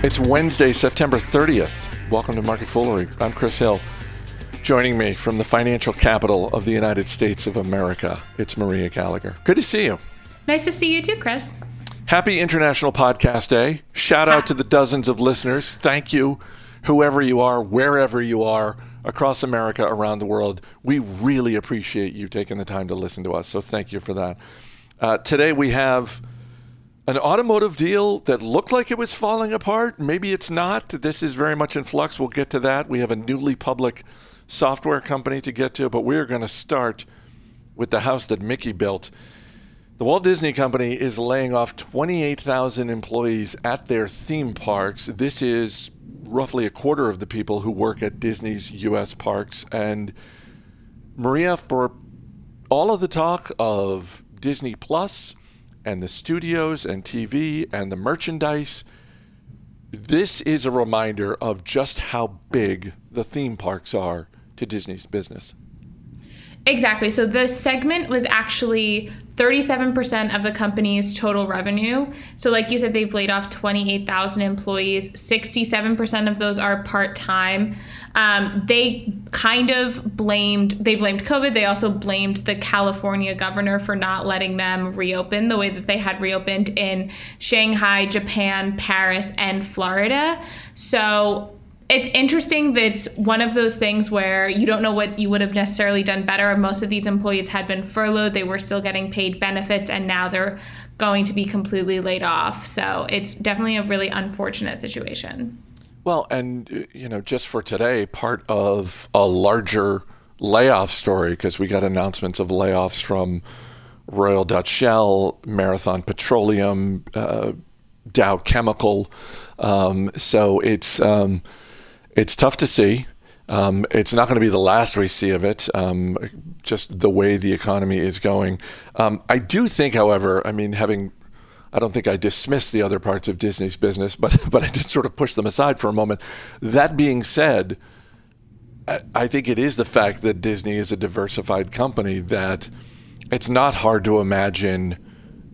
It's Wednesday, September 30th. Welcome to Market Foolery. I'm Chris Hill. Joining me from the financial capital of the United States of America, it's Maria Gallagher. Good to see you. Nice to see you too, Chris. Happy International Podcast Day. Shout out to the dozens of listeners. Thank you, whoever you are, wherever you are across America, around the world. We really appreciate you taking the time to listen to us. So thank you for that. Uh, today we have an automotive deal that looked like it was falling apart. Maybe it's not. This is very much in flux. We'll get to that. We have a newly public software company to get to, but we're going to start with the house that Mickey built. The Walt Disney Company is laying off 28,000 employees at their theme parks. This is roughly a quarter of the people who work at Disney's U.S. parks. And Maria, for all of the talk of Disney Plus, and the studios and TV and the merchandise. This is a reminder of just how big the theme parks are to Disney's business. Exactly. So the segment was actually 37% of the company's total revenue. So, like you said, they've laid off 28,000 employees. 67% of those are part time. Um, they kind of blamed they blamed COVID. They also blamed the California governor for not letting them reopen the way that they had reopened in Shanghai, Japan, Paris, and Florida. So it's interesting that it's one of those things where you don't know what you would have necessarily done better. Most of these employees had been furloughed, they were still getting paid benefits, and now they're going to be completely laid off. So it's definitely a really unfortunate situation. Well, and you know, just for today, part of a larger layoff story because we got announcements of layoffs from Royal Dutch Shell, Marathon Petroleum, uh, Dow Chemical. Um, so it's um, it's tough to see. Um, it's not going to be the last we see of it, um, just the way the economy is going. Um, I do think, however, I mean, having, I don't think I dismissed the other parts of Disney's business, but but I did sort of push them aside for a moment. That being said, I, I think it is the fact that Disney is a diversified company that it's not hard to imagine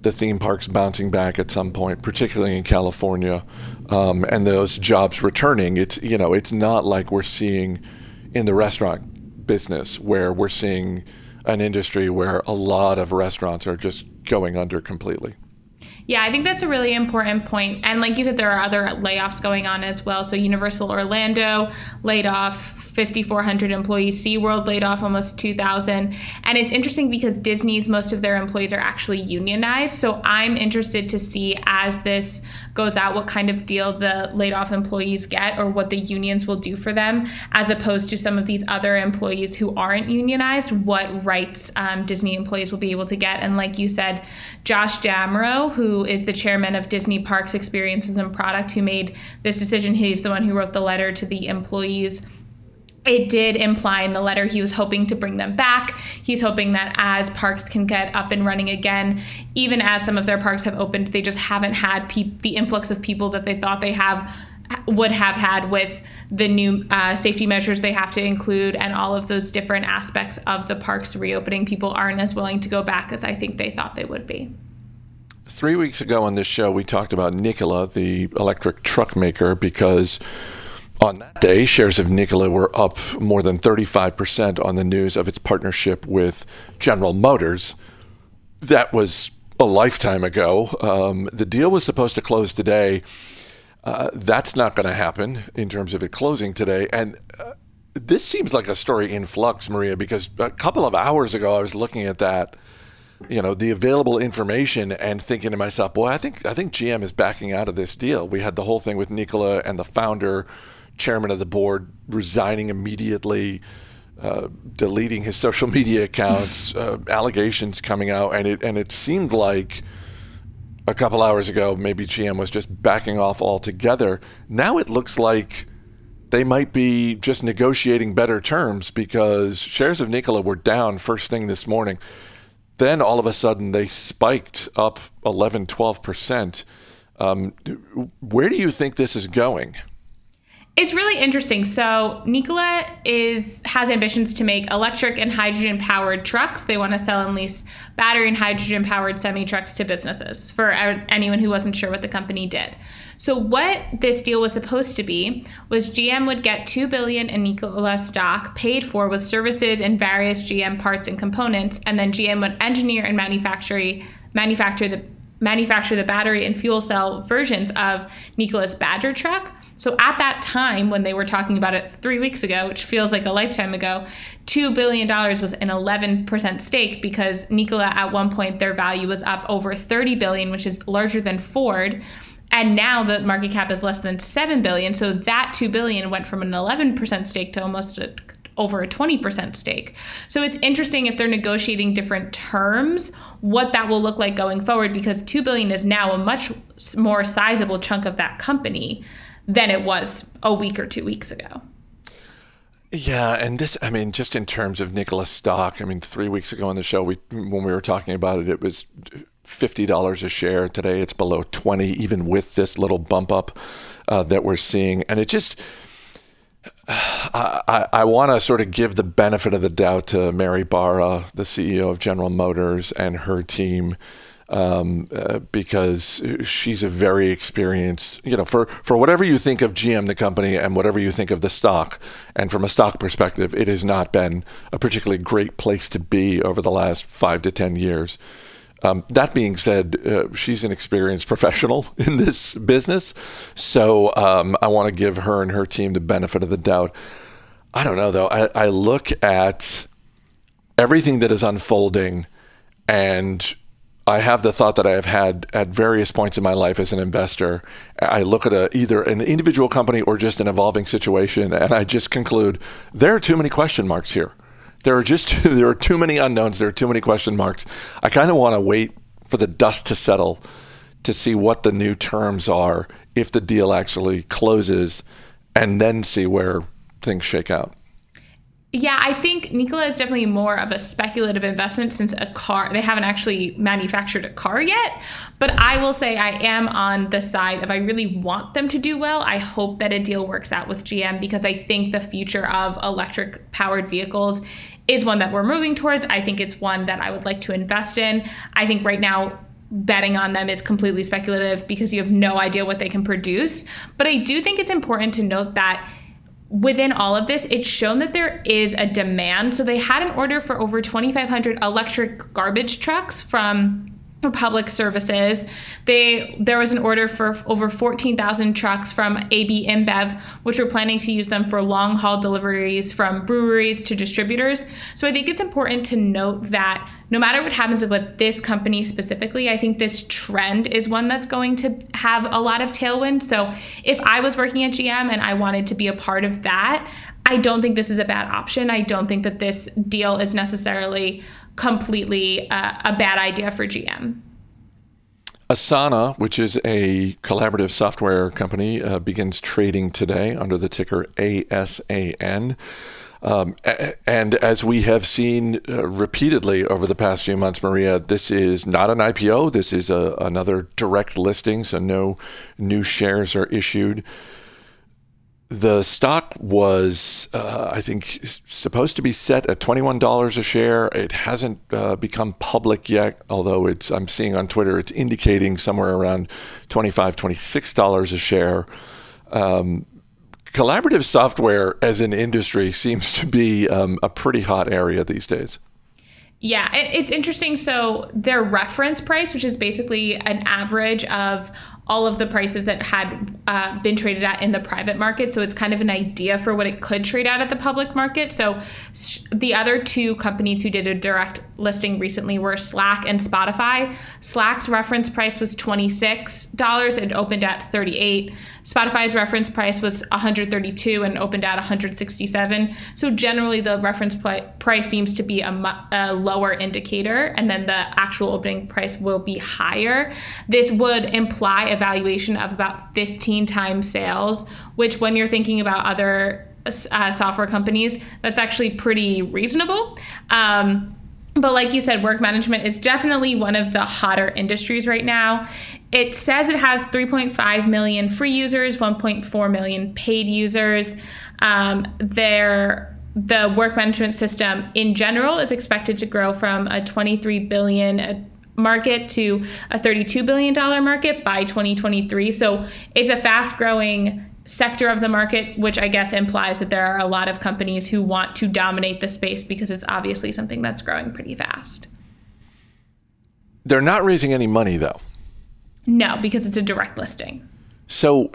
the theme parks bouncing back at some point, particularly in California, um, and those jobs returning. It's you know it's not like we're seeing in the restaurant business where we're seeing an industry where a lot of restaurants are just going under completely. Yeah, I think that's a really important point. And like you said, there are other layoffs going on as well. So Universal Orlando laid off 5,400 employees. SeaWorld laid off almost 2,000. And it's interesting because Disney's, most of their employees are actually unionized. So I'm interested to see as this goes out what kind of deal the laid off employees get or what the unions will do for them, as opposed to some of these other employees who aren't unionized, what rights um, Disney employees will be able to get. And like you said, Josh D'Amaro, who is the chairman of Disney Parks Experiences and Product, who made this decision, he's the one who wrote the letter to the employees it did imply in the letter he was hoping to bring them back. He's hoping that as parks can get up and running again, even as some of their parks have opened, they just haven't had pe- the influx of people that they thought they have would have had with the new uh, safety measures they have to include and all of those different aspects of the parks reopening. People aren't as willing to go back as I think they thought they would be. Three weeks ago on this show, we talked about Nikola, the electric truck maker, because on that day, shares of Nikola were up more than 35% on the news of its partnership with General Motors. That was a lifetime ago. Um, the deal was supposed to close today. Uh, that's not going to happen in terms of it closing today. And uh, this seems like a story in flux, Maria, because a couple of hours ago I was looking at that, you know, the available information and thinking to myself, boy, I think I think GM is backing out of this deal. We had the whole thing with Nikola and the founder chairman of the board resigning immediately, uh, deleting his social media accounts, uh, allegations coming out, and it and it seemed like a couple hours ago maybe GM was just backing off altogether. Now it looks like they might be just negotiating better terms because shares of Nikola were down first thing this morning. Then all of a sudden they spiked up 11, 12%. Um, where do you think this is going? It's really interesting. So Nikola is has ambitions to make electric and hydrogen powered trucks. They want to sell and lease battery and hydrogen powered semi trucks to businesses. For anyone who wasn't sure what the company did. So what this deal was supposed to be was GM would get 2 billion in Nikola stock paid for with services and various GM parts and components and then GM would engineer and manufacture manufacture the manufacture the battery and fuel cell versions of Nikola's Badger truck so at that time, when they were talking about it three weeks ago, which feels like a lifetime ago, $2 billion was an 11% stake because Nikola at one point their value was up over 30 billion, which is larger than Ford. And now the market cap is less than 7 billion. So that 2 billion went from an 11% stake to almost a, over a 20% stake. So it's interesting if they're negotiating different terms, what that will look like going forward because 2 billion is now a much more sizable chunk of that company than it was a week or two weeks ago. Yeah, and this, I mean, just in terms of Nikola's stock, I mean, three weeks ago on the show, we when we were talking about it, it was fifty dollars a share. Today, it's below twenty, even with this little bump up uh, that we're seeing, and it just. I, I, want to sort of give the benefit of the doubt to Mary Barra, the CEO of General Motors, and her team um, uh, because she's a very experienced, you know, for, for whatever you think of GM, the company, and whatever you think of the stock, and from a stock perspective, it has not been a particularly great place to be over the last five to 10 years. Um, that being said, uh, she's an experienced professional in this business. So um, I want to give her and her team the benefit of the doubt. I don't know, though. I, I look at everything that is unfolding and I have the thought that I have had at various points in my life as an investor. I look at a, either an individual company or just an evolving situation, and I just conclude there are too many question marks here. There are just there are too many unknowns. There are too many question marks. I kind of want to wait for the dust to settle to see what the new terms are if the deal actually closes, and then see where things shake out. Yeah, I think Nikola is definitely more of a speculative investment since a car, they haven't actually manufactured a car yet. But I will say I am on the side of I really want them to do well. I hope that a deal works out with GM because I think the future of electric powered vehicles is one that we're moving towards. I think it's one that I would like to invest in. I think right now, betting on them is completely speculative because you have no idea what they can produce. But I do think it's important to note that within all of this, it's shown that there is a demand. So they had an order for over 2,500 electric garbage trucks from Republic Services. They there was an order for over 14,000 trucks from AB InBev, which were planning to use them for long haul deliveries from breweries to distributors. So I think it's important to note that no matter what happens with this company specifically, I think this trend is one that's going to have a lot of tailwind. So if I was working at GM and I wanted to be a part of that, I don't think this is a bad option. I don't think that this deal is necessarily completely uh, a bad idea for GM. Asana, which is a collaborative software company, uh, begins trading today under the ticker ASAN. Um, and as we have seen uh, repeatedly over the past few months, Maria, this is not an IPO. This is a, another direct listing, so no new shares are issued the stock was, uh, I think, supposed to be set at $21 a share. It hasn't uh, become public yet, although it's I'm seeing on Twitter it's indicating somewhere around $25, $26 a share. Um, collaborative software as an industry seems to be um, a pretty hot area these days. Yeah, it's interesting. So, their reference price, which is basically an average of all of the prices that had uh, been traded at in the private market. So it's kind of an idea for what it could trade at at the public market. So sh- the other two companies who did a direct listing recently were Slack and Spotify. Slack's reference price was $26 and opened at 38. Spotify's reference price was 132 and opened at 167. So generally the reference price seems to be a, a lower indicator and then the actual opening price will be higher. This would imply a valuation of about 15 times sales, which when you're thinking about other uh, software companies, that's actually pretty reasonable. Um, but like you said, work management is definitely one of the hotter industries right now. it says it has 3.5 million free users, 1.4 million paid users. Um, the work management system in general is expected to grow from a 23 billion market to a 32 billion dollar market by 2023. So it's a fast growing sector of the market, which I guess implies that there are a lot of companies who want to dominate the space because it's obviously something that's growing pretty fast. They're not raising any money though. No, because it's a direct listing. So,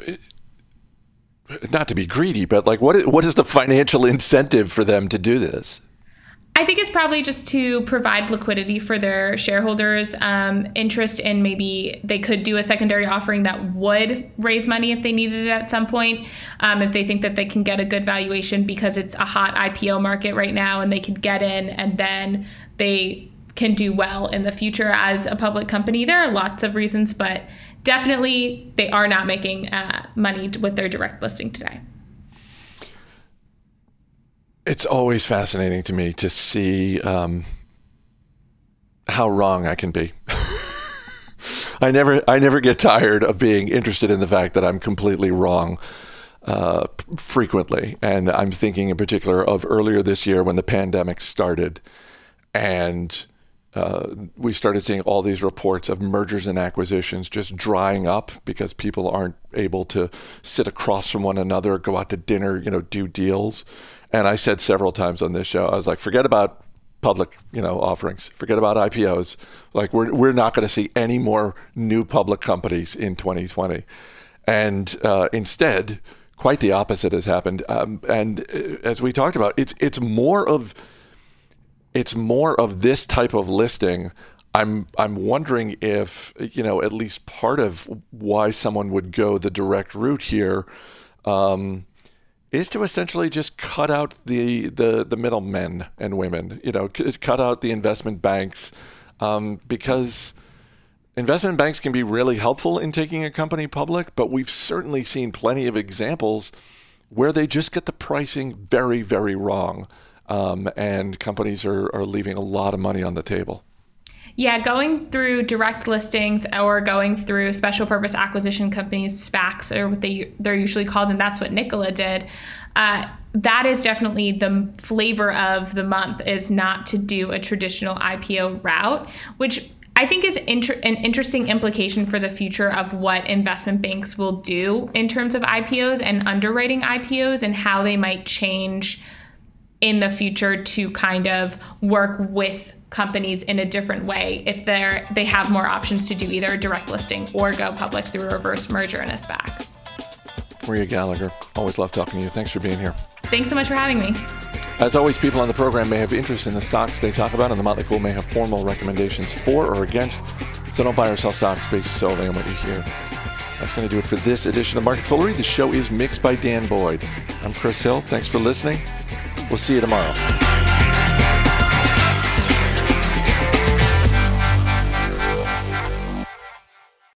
not to be greedy, but like, what is, what is the financial incentive for them to do this? I think it's probably just to provide liquidity for their shareholders, um, interest in maybe they could do a secondary offering that would raise money if they needed it at some point, um, if they think that they can get a good valuation because it's a hot IPO market right now and they could get in and then they can do well in the future as a public company. There are lots of reasons, but definitely they are not making uh, money with their direct listing today. It's always fascinating to me to see um, how wrong I can be. I never, I never get tired of being interested in the fact that I'm completely wrong. Uh, frequently, and I'm thinking in particular of earlier this year when the pandemic started, and uh, we started seeing all these reports of mergers and acquisitions just drying up because people aren't able to sit across from one another, go out to dinner, you know, do deals. And I said several times on this show, I was like, forget about public, you know, offerings, forget about IPOs. Like we're we're not going to see any more new public companies in 2020, and uh, instead, quite the opposite has happened. Um, and uh, as we talked about, it's it's more of it's more of this type of listing. I'm I'm wondering if you know at least part of why someone would go the direct route here um, is to essentially just cut out the the the middlemen and women. You know, c- cut out the investment banks um, because investment banks can be really helpful in taking a company public, but we've certainly seen plenty of examples where they just get the pricing very very wrong um, and companies are, are leaving a lot of money on the table. Yeah, going through direct listings or going through special purpose acquisition companies, SPACs, or what they they're usually called, and that's what Nikola did. Uh, that is definitely the flavor of the month is not to do a traditional IPO route, which I think is inter- an interesting implication for the future of what investment banks will do in terms of IPOs and underwriting IPOs and how they might change in the future to kind of work with companies in a different way if they're they have more options to do either a direct listing or go public through a reverse merger and a SPAC. Maria Gallagher, always love talking to you. Thanks for being here. Thanks so much for having me. As always, people on the program may have interest in the stocks they talk about, and the Motley Fool may have formal recommendations for or against. So don't buy or sell stocks based solely on what you hear. That's going to do it for this edition of Market Foolery. The show is mixed by Dan Boyd. I'm Chris Hill. Thanks for listening. We'll see you tomorrow.